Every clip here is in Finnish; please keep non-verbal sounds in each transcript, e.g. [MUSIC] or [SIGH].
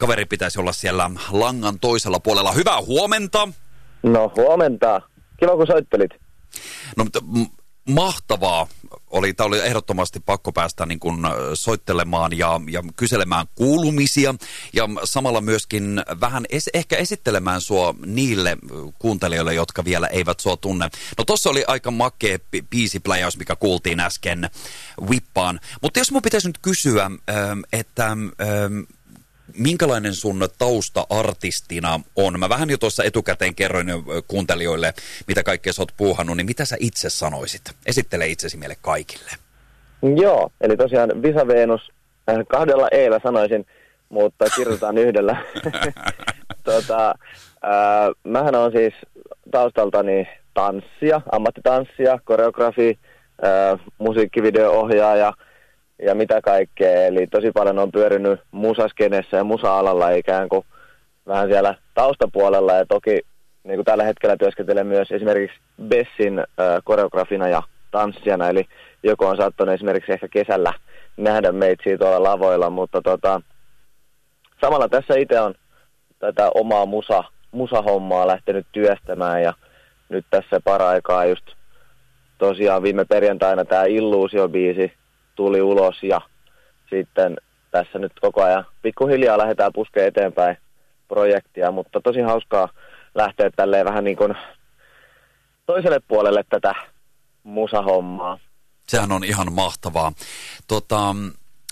kaveri pitäisi olla siellä langan toisella puolella. Hyvää huomenta! No huomenta. Kiva kun soittelit. No mutta mahtavaa. Oli, tämä oli ehdottomasti pakko päästä niin kuin soittelemaan ja, ja kyselemään kuulumisia ja samalla myöskin vähän es, ehkä esittelemään sua niille kuuntelijoille, jotka vielä eivät sua tunne. No tossa oli aika makea biisipläjäys, mikä kuultiin äsken Wippaan. Mutta jos mun pitäisi nyt kysyä, että minkälainen sun tausta artistina on? Mä vähän jo tuossa etukäteen kerroin jo kuuntelijoille, mitä kaikkea sä oot puuhannut, niin mitä sä itse sanoisit? Esittele itsesi meille kaikille. Joo, eli tosiaan Visa Venus äh, kahdella eellä sanoisin, mutta kirjoitetaan [LAUGHS] yhdellä. [LAUGHS] tota, äh, mähän on siis taustaltani tanssia, ammattitanssia, koreografi, äh, musiikkivideo-ohjaaja – ja mitä kaikkea. Eli tosi paljon on pyörinyt musaskenessä ja musa-alalla ikään kuin vähän siellä taustapuolella. Ja toki niin kuin tällä hetkellä työskentelen myös esimerkiksi Bessin äh, koreografina ja tanssijana, eli joku on saattanut esimerkiksi ehkä kesällä nähdä meitä siitä tuolla lavoilla, mutta tota, samalla tässä itse on tätä omaa musa, musahommaa lähtenyt työstämään. Ja nyt tässä paraikaa just tosiaan viime perjantaina tämä Illuusio-biisi tuli ulos ja sitten tässä nyt koko ajan pikkuhiljaa lähdetään puskemaan eteenpäin projektia, mutta tosi hauskaa lähteä tälleen vähän niin kuin toiselle puolelle tätä musahommaa. Sehän on ihan mahtavaa. Tota,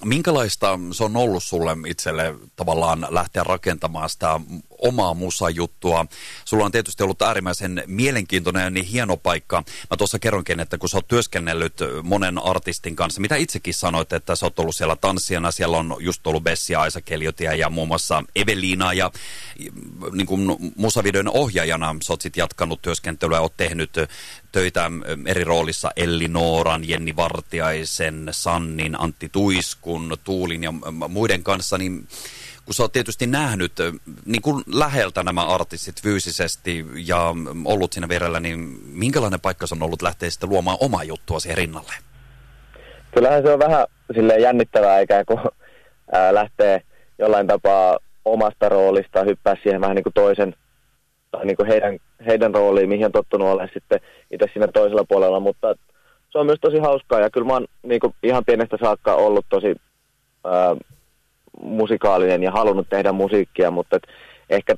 minkälaista se on ollut sulle itselle tavallaan lähteä rakentamaan sitä omaa musajuttua? Sulla on tietysti ollut äärimmäisen mielenkiintoinen ja niin hieno paikka. Mä tuossa kerronkin, että kun sä oot työskennellyt monen artistin kanssa, mitä itsekin sanoit, että sä oot ollut siellä tanssijana, siellä on just ollut Bessi ja Aisa Keljotia ja muun muassa Eveliina ja niin kuin musavideon ohjaajana sä oot sit jatkanut työskentelyä, oot tehnyt töitä eri roolissa Elli Nooran, Jenni Vartiaisen, Sannin, Antti Tuiskun, Tuulin ja muiden kanssa, niin kun sä oot tietysti nähnyt niin kuin läheltä nämä artistit fyysisesti ja ollut siinä vierellä, niin minkälainen paikka se on ollut lähteä sitten luomaan omaa juttua siihen rinnalle? Kyllähän se on vähän silleen jännittävää ikään kuin ää, lähtee jollain tapaa omasta roolista hyppää siihen vähän niin kuin toisen tai niin kuin heidän, heidän rooliin, mihin on tottunut olemaan sitten itse siinä toisella puolella, mutta se on myös tosi hauskaa ja kyllä mä oon niin kuin ihan pienestä saakka ollut tosi ää, musikaalinen ja halunnut tehdä musiikkia, mutta et ehkä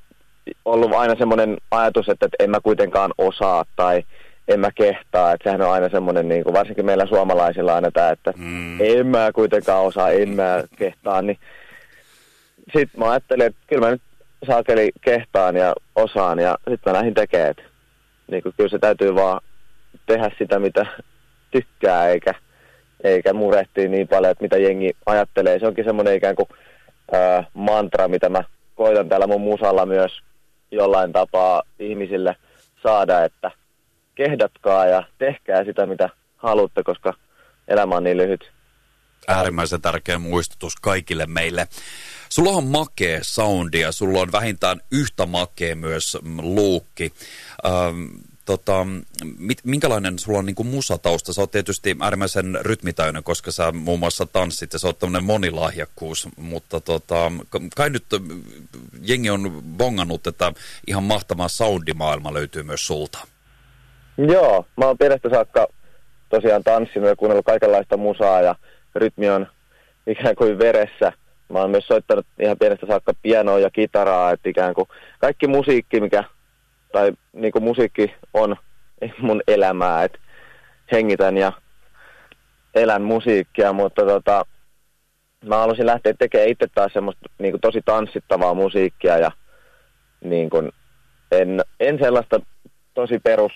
ollut aina semmoinen ajatus, että et en mä kuitenkaan osaa tai en mä kehtaa, että sehän on aina semmoinen, niin kuin, varsinkin meillä suomalaisilla aina tämä, että mm. en mä kuitenkaan osaa, en mä kehtaa, niin sitten mä ajattelin, että kyllä mä nyt saakeli kehtaan ja osaan ja sitten mä lähdin tekemään, niin kuin, kyllä se täytyy vaan tehdä sitä, mitä tykkää, eikä, eikä murehtia niin paljon, että mitä jengi ajattelee. Se onkin semmoinen ikään kuin ää, mantra, mitä mä koitan täällä mun musalla myös jollain tapaa ihmisille saada, että kehdatkaa ja tehkää sitä, mitä haluatte, koska elämä on niin lyhyt. Äärimmäisen tärkeä muistutus kaikille meille. Sulla on makea soundi ja sulla on vähintään yhtä makea myös luukki. Ähm, tota, mit, minkälainen sulla on niin kuin musatausta? Sä oot tietysti äärimmäisen rytmitäynnä, koska sä muun muassa tanssit ja sä oot tämmöinen monilahjakkuus, mutta tota, kai nyt jengi on bongannut, että ihan mahtava soundimaailma löytyy myös sulta. Joo, mä oon pienestä saakka tosiaan tanssinut ja kuunnellut kaikenlaista musaa ja rytmi on ikään kuin veressä. Mä oon myös soittanut ihan pienestä saakka pianoa ja kitaraa, että ikään kuin kaikki musiikki, mikä tai niin kuin musiikki on mun elämää, että hengitän ja elän musiikkia, mutta tota, mä halusin lähteä tekemään itse taas semmoista niin kuin tosi tanssittavaa musiikkia ja niin kuin, en, en sellaista tosi perus,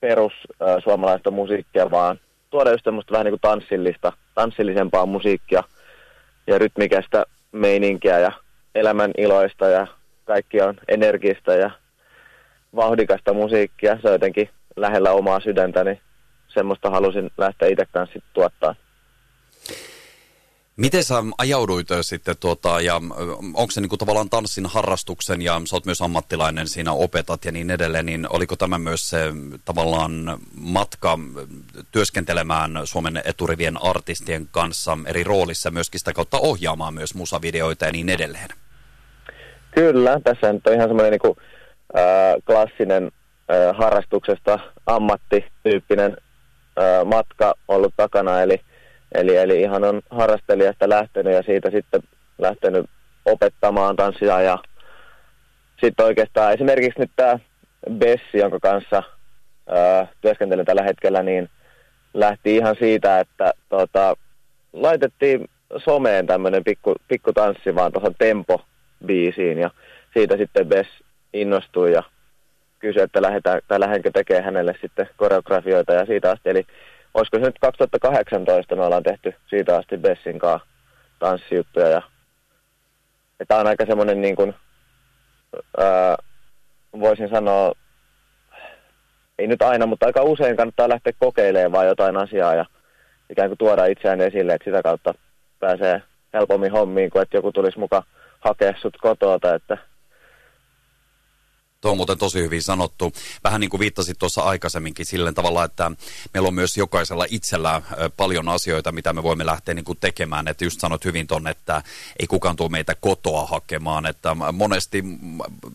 perus äh, suomalaista musiikkia, vaan tuoda just semmoista vähän niin kuin tanssillista, tanssillisempaa musiikkia ja rytmikästä meininkiä ja elämän iloista ja kaikki on energistä ja vauhdikasta musiikkia. Se on jotenkin lähellä omaa sydäntä, niin semmoista halusin lähteä itse kanssa tuottaa. Miten sä ajauduit sitten, tuota, ja onko se niinku tavallaan tanssin harrastuksen, ja sä oot myös ammattilainen siinä, opetat ja niin edelleen, niin oliko tämä myös se tavallaan matka työskentelemään Suomen eturivien artistien kanssa eri roolissa, myöskin sitä kautta ohjaamaan myös musavideoita ja niin edelleen? Kyllä, tässä nyt on ihan semmoinen niin äh, klassinen äh, harrastuksesta ammattityyppinen äh, matka ollut takana, eli, eli, eli ihan on harrastelijasta lähtenyt ja siitä sitten lähtenyt opettamaan tanssia ja sitten oikeastaan esimerkiksi nyt tämä Bessi, jonka kanssa ää, työskentelen tällä hetkellä, niin lähti ihan siitä, että tota, laitettiin someen tämmöinen pikku, pikku tanssi vaan tuohon tempo-biisiin ja siitä sitten Bess innostui ja kysyi, että lähdetään, tai lähdenkö tekemään hänelle sitten koreografioita ja siitä asti, eli olisiko se nyt 2018 me ollaan tehty siitä asti Bessin kanssa tanssijuttuja ja tämä on aika semmoinen niin kuin, ää, voisin sanoa, ei nyt aina, mutta aika usein kannattaa lähteä kokeilemaan vaan jotain asiaa ja ikään kuin tuoda itseään esille, että sitä kautta pääsee helpommin hommiin, kuin että joku tulisi mukaan hakea sut kotoa, että Tuo on muuten tosi hyvin sanottu. Vähän niin kuin viittasit tuossa aikaisemminkin sillä tavalla, että meillä on myös jokaisella itsellä paljon asioita, mitä me voimme lähteä niin kuin tekemään. Että just sanot hyvin ton, että ei kukaan tuo meitä kotoa hakemaan. Että monesti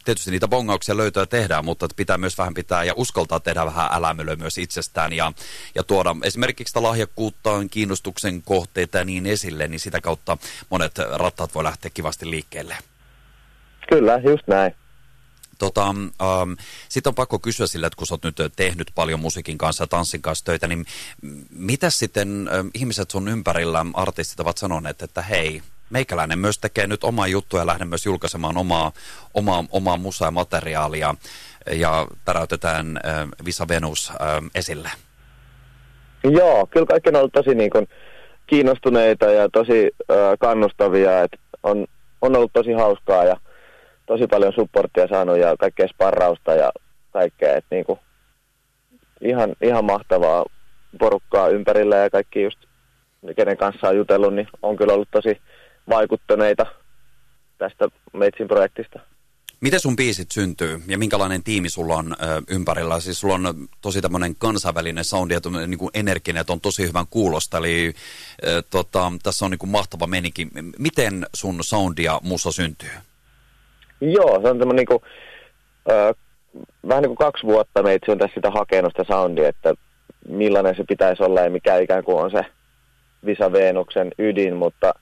tietysti niitä bongauksia löytää tehdään, mutta pitää myös vähän pitää ja uskaltaa tehdä vähän älämölöä myös itsestään ja, ja tuoda esimerkiksi sitä lahjakkuutta, kiinnostuksen kohteita ja niin esille, niin sitä kautta monet rattaat voi lähteä kivasti liikkeelle. Kyllä, just näin. Tota, ähm, Sitten on pakko kysyä sille, että kun sä oot nyt tehnyt paljon musiikin kanssa ja tanssin kanssa töitä, niin mitä sitten äh, ihmiset sun ympärillä, artistit ovat sanoneet, että hei, meikäläinen myös tekee nyt omaa juttua ja lähden myös julkaisemaan omaa, omaa, omaa musa ja materiaalia ja täräytetään äh, Visa Venus äh, esille? Joo, kyllä kaikki on ollut tosi niin kuin, kiinnostuneita ja tosi äh, kannustavia, että on, on ollut tosi hauskaa ja tosi paljon supporttia saanut ja kaikkea sparrausta ja kaikkea. että niinku, ihan, ihan mahtavaa porukkaa ympärillä ja kaikki just, kenen kanssa on jutellut, niin on kyllä ollut tosi vaikuttuneita tästä Meitsin projektista. Miten sun biisit syntyy ja minkälainen tiimi sulla on ö, ympärillä? Siis sulla on tosi tämmöinen kansainvälinen soundi ja niin kuin energinen, että on tosi hyvän kuulosta. Eli ö, tota, tässä on niin kuin mahtava menikin. Miten sun sound ja musa syntyy? Joo, se on semmoinen niin äh, vähän niin kuin kaksi vuotta meitä on tässä sitä hakenut sitä soundia, että millainen se pitäisi olla ja mikä ikään kuin on se Visa Venuksen ydin, mutta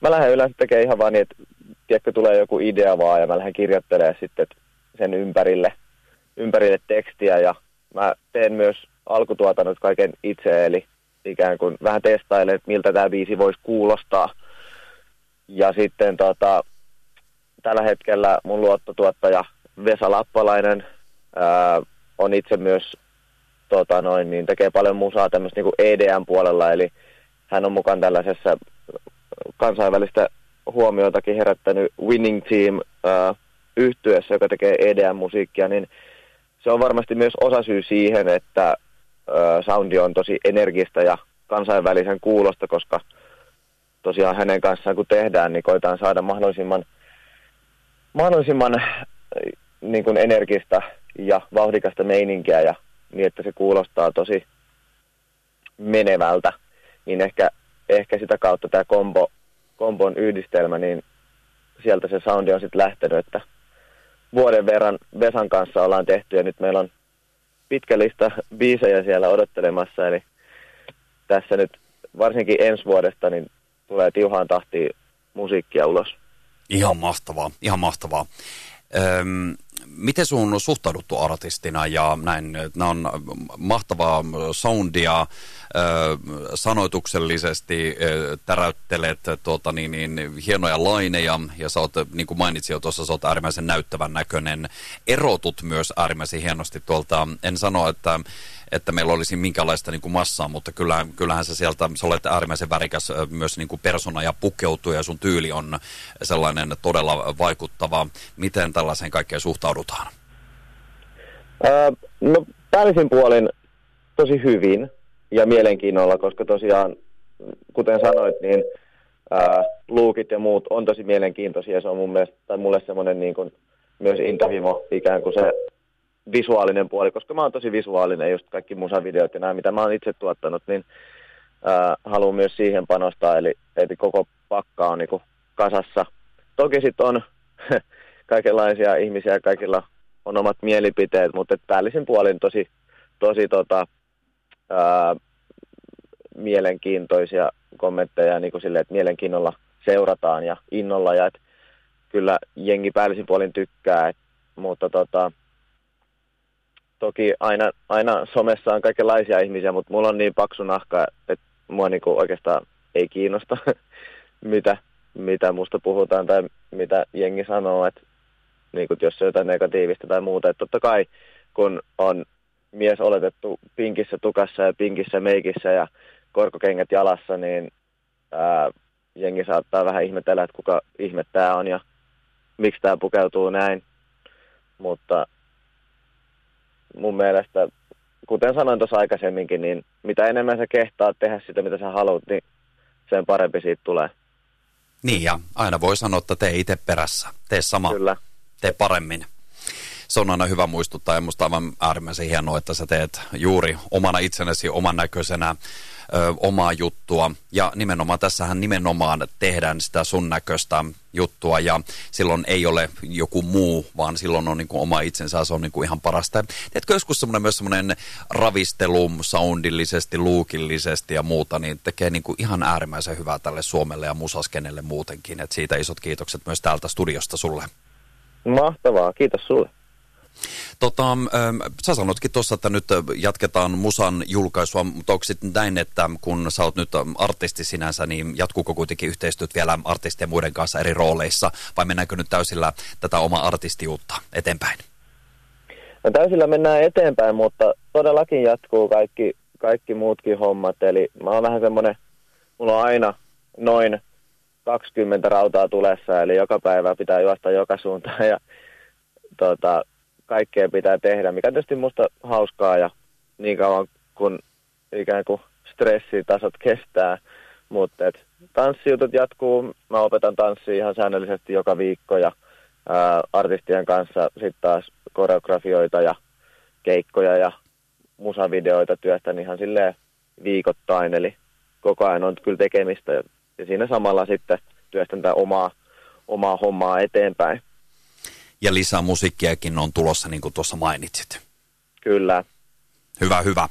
mä lähden yleensä tekemään ihan vaan niin, että tiedätkö, tulee joku idea vaan ja mä lähden kirjoittelemaan sitten sen ympärille, ympärille tekstiä ja mä teen myös alkutuotannot kaiken itse, eli ikään kuin vähän testailen, että miltä tämä biisi voisi kuulostaa. Ja sitten tota, tällä hetkellä mun luottotuottaja Vesa Lappalainen ää, on itse myös tota noin, niin tekee paljon musaa tämmöistä niin EDM-puolella, eli hän on mukaan tällaisessa kansainvälistä huomioitakin herättänyt Winning Team ää, yhtyessä, joka tekee EDM-musiikkia, niin se on varmasti myös osasyy siihen, että ää, soundi on tosi energistä ja kansainvälisen kuulosta, koska tosiaan hänen kanssaan kun tehdään, niin koitaan saada mahdollisimman mahdollisimman äh, niin kuin energistä ja vauhdikasta meininkiä ja niin, että se kuulostaa tosi menevältä, niin ehkä, ehkä sitä kautta tämä kombo, kombon yhdistelmä, niin sieltä se soundi on sitten lähtenyt, että vuoden verran Vesan kanssa ollaan tehty ja nyt meillä on pitkä lista biisejä siellä odottelemassa, eli tässä nyt varsinkin ensi vuodesta niin tulee tiuhaan tahtiin musiikkia ulos. Ihan mahtavaa, ihan mahtavaa. Öm, miten sun suhtauduttu artistina ja näin, nämä on mahtavaa soundia, sanoituksellisesti täräyttelet tuota, niin, niin, hienoja laineja ja sä oot, niin kuin mainitsin jo tuossa, sä oot äärimmäisen näyttävän näköinen. Erotut myös äärimmäisen hienosti tuolta, en sano, että että meillä olisi minkälaista niin kuin massaa, mutta kyllä, kyllähän se sieltä, sä olet äärimmäisen värikäs myös niin kuin persona ja pukeutuu ja sun tyyli on sellainen todella vaikuttava. Miten tällaiseen kaikkeen suhtaudutaan? Öö, no päällisin puolin tosi hyvin ja mielenkiinnolla, koska tosiaan, kuten sanoit, niin ää, luukit ja muut on tosi mielenkiintoisia. Se on mun mielestä, tai mulle semmoinen niin kuin, myös intohimo ikään kuin se visuaalinen puoli, koska mä oon tosi visuaalinen, just kaikki musavideot ja nämä, mitä mä oon itse tuottanut, niin ää, haluan myös siihen panostaa, eli, eli koko pakka on niin kuin kasassa. Toki sitten on [LAUGHS] kaikenlaisia ihmisiä, kaikilla on omat mielipiteet, mutta päällisin puolin tosi, tosi tota, ää, mielenkiintoisia kommentteja niin sille, että mielenkiinnolla seurataan ja innolla ja että kyllä jengi päällisin puolin tykkää, et, mutta tota, toki aina, aina somessa on kaikenlaisia ihmisiä, mutta mulla on niin paksu nahka, että mua niinku oikeastaan ei kiinnosta, [LAUGHS] mitä, mitä musta puhutaan tai mitä jengi sanoo, että niinku, jos se on jotain negatiivista tai muuta. Et totta kai, kun on mies oletettu pinkissä tukassa ja pinkissä meikissä ja korkokengät jalassa, niin ää, jengi saattaa vähän ihmetellä, että kuka ihme tämä on ja miksi tämä pukeutuu näin. Mutta mun mielestä, kuten sanoin tuossa aikaisemminkin, niin mitä enemmän sä kehtaat tehdä sitä, mitä sä haluat, niin sen parempi siitä tulee. Niin ja aina voi sanoa, että tee itse perässä. Tee sama. Kyllä. Tee paremmin. Se on aina hyvä muistuttaa ja musta aivan äärimmäisen hienoa, että sä teet juuri omana itsenäsi, oman näköisenä ö, omaa juttua. Ja nimenomaan tässähän nimenomaan tehdään sitä sun näköistä juttua ja silloin ei ole joku muu, vaan silloin on niin kuin oma itsensä, se on niin kuin ihan parasta. Teetkö joskus semmoinen myös semmoinen ravistelu soundillisesti, luukillisesti ja muuta, niin tekee niin kuin ihan äärimmäisen hyvää tälle Suomelle ja musaskenelle muutenkin. Et siitä isot kiitokset myös täältä studiosta sulle. Mahtavaa, kiitos sulle. Tota, ähm, sä sanotkin tuossa, että nyt jatketaan musan julkaisua, mutta onko sitten näin, että kun sä oot nyt artisti sinänsä, niin jatkuuko kuitenkin yhteistyöt vielä artistien muiden kanssa eri rooleissa, vai mennäänkö nyt täysillä tätä omaa artistiutta eteenpäin? No täysillä mennään eteenpäin, mutta todellakin jatkuu kaikki, kaikki muutkin hommat, eli mä oon vähän semmoinen, mulla on aina noin 20 rautaa tulessa, eli joka päivä pitää juosta joka suuntaan. [LAUGHS] Ja tota, kaikkea pitää tehdä, mikä on tietysti musta hauskaa ja niin kauan kun ikään kuin stressitasot kestää, mutta tanssijutut jatkuu, mä opetan tanssia ihan säännöllisesti joka viikko ja ää, artistien kanssa sitten taas koreografioita ja keikkoja ja musavideoita työstän ihan silleen viikoittain, eli koko ajan on kyllä tekemistä ja, siinä samalla sitten työstän omaa, omaa hommaa eteenpäin ja lisää musiikkiakin on tulossa, niin kuin tuossa mainitsit. Kyllä. Hyvä, hyvä.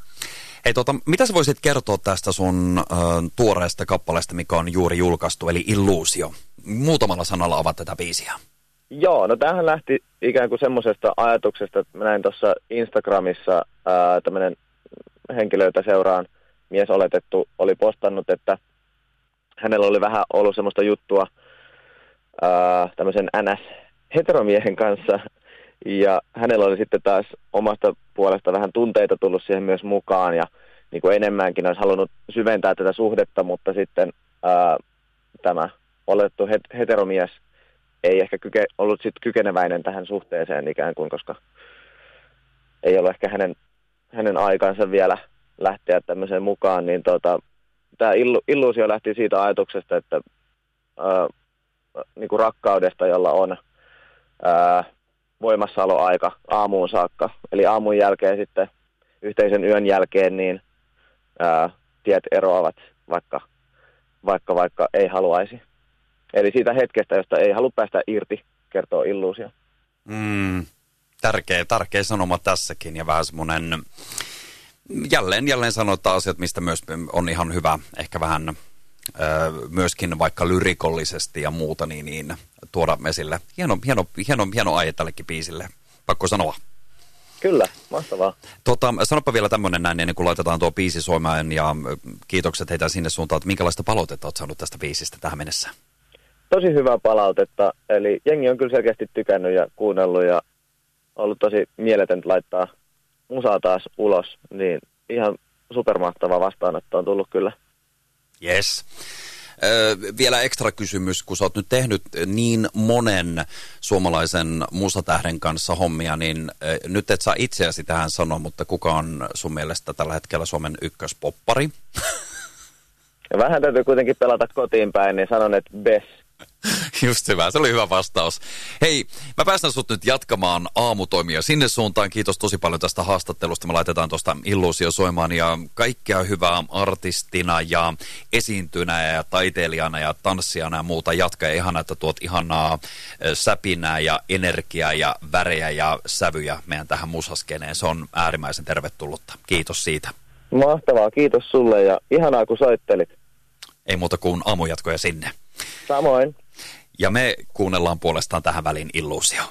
Hei, tota, mitä sä voisit kertoa tästä sun äh, tuoreesta kappaleesta, mikä on juuri julkaistu, eli Illuusio? Muutamalla sanalla ovat tätä biisiä. Joo, no tämähän lähti ikään kuin semmoisesta ajatuksesta, että mä näin tuossa Instagramissa tämmöinen henkilö, jota seuraan, mies oletettu, oli postannut, että hänellä oli vähän ollut semmoista juttua ää, tämmöisen NS heteromiehen kanssa. Ja hänellä oli sitten taas omasta puolesta vähän tunteita tullut siihen myös mukaan. Ja niin kuin enemmänkin olisi halunnut syventää tätä suhdetta, mutta sitten ää, tämä olettu het- heteromies ei ehkä kyke, ollut sit kykeneväinen tähän suhteeseen ikään kuin, koska ei ollut ehkä hänen, hänen aikansa vielä lähteä tämmöiseen mukaan, niin tota, tämä illu, illuusio lähti siitä ajatuksesta, että ää, niin kuin rakkaudesta, jolla on ää, voimassaoloaika aamuun saakka. Eli aamun jälkeen sitten yhteisen yön jälkeen niin ää, tiet eroavat, vaikka, vaikka, vaikka ei haluaisi. Eli siitä hetkestä, josta ei halua päästä irti, kertoo illuusio. Mm, tärkeä, tärkeä sanoma tässäkin ja vähän semmoinen, jälleen, jälleen sanotaan asiat, mistä myös on ihan hyvä ehkä vähän myöskin vaikka lyrikollisesti ja muuta, niin, niin tuoda esille. Hieno, hieno, hieno, hieno aihe tällekin biisille, pakko sanoa. Kyllä, mahtavaa. Tota, sanoppa vielä tämmöinen näin, ennen kuin laitetaan tuo biisi soimaan, ja kiitokset heitä sinne suuntaan, että minkälaista palautetta olet saanut tästä biisistä tähän mennessä? Tosi hyvää palautetta, eli jengi on kyllä selkeästi tykännyt ja kuunnellut, ja ollut tosi mieletöntä laittaa musaa taas ulos, niin ihan supermahtava vastaanotto on tullut kyllä. Yes. Öö, vielä ekstra kysymys, kun sä oot nyt tehnyt niin monen suomalaisen musatähden kanssa hommia, niin ö, nyt et saa itseäsi tähän sanoa, mutta kuka on sun mielestä tällä hetkellä Suomen ykköspoppari? [LAUGHS] Vähän täytyy kuitenkin pelata kotiin päin, niin sanon, että Bess. [LAUGHS] Just hyvä, se oli hyvä vastaus. Hei, mä päästän sut nyt jatkamaan aamutoimia sinne suuntaan. Kiitos tosi paljon tästä haastattelusta. Me laitetaan tuosta illuusio soimaan ja kaikkea hyvää artistina ja esiintynä ja taiteilijana ja tanssijana ja muuta. Jatka ja ihana, että tuot ihanaa säpinää ja energiaa ja värejä ja sävyjä meidän tähän musaskeneen. Se on äärimmäisen tervetullutta. Kiitos siitä. Mahtavaa, kiitos sulle ja ihanaa kun soittelit. Ei muuta kuin aamujatkoja sinne. Samoin. Ja me kuunnellaan puolestaan tähän väliin illuusio.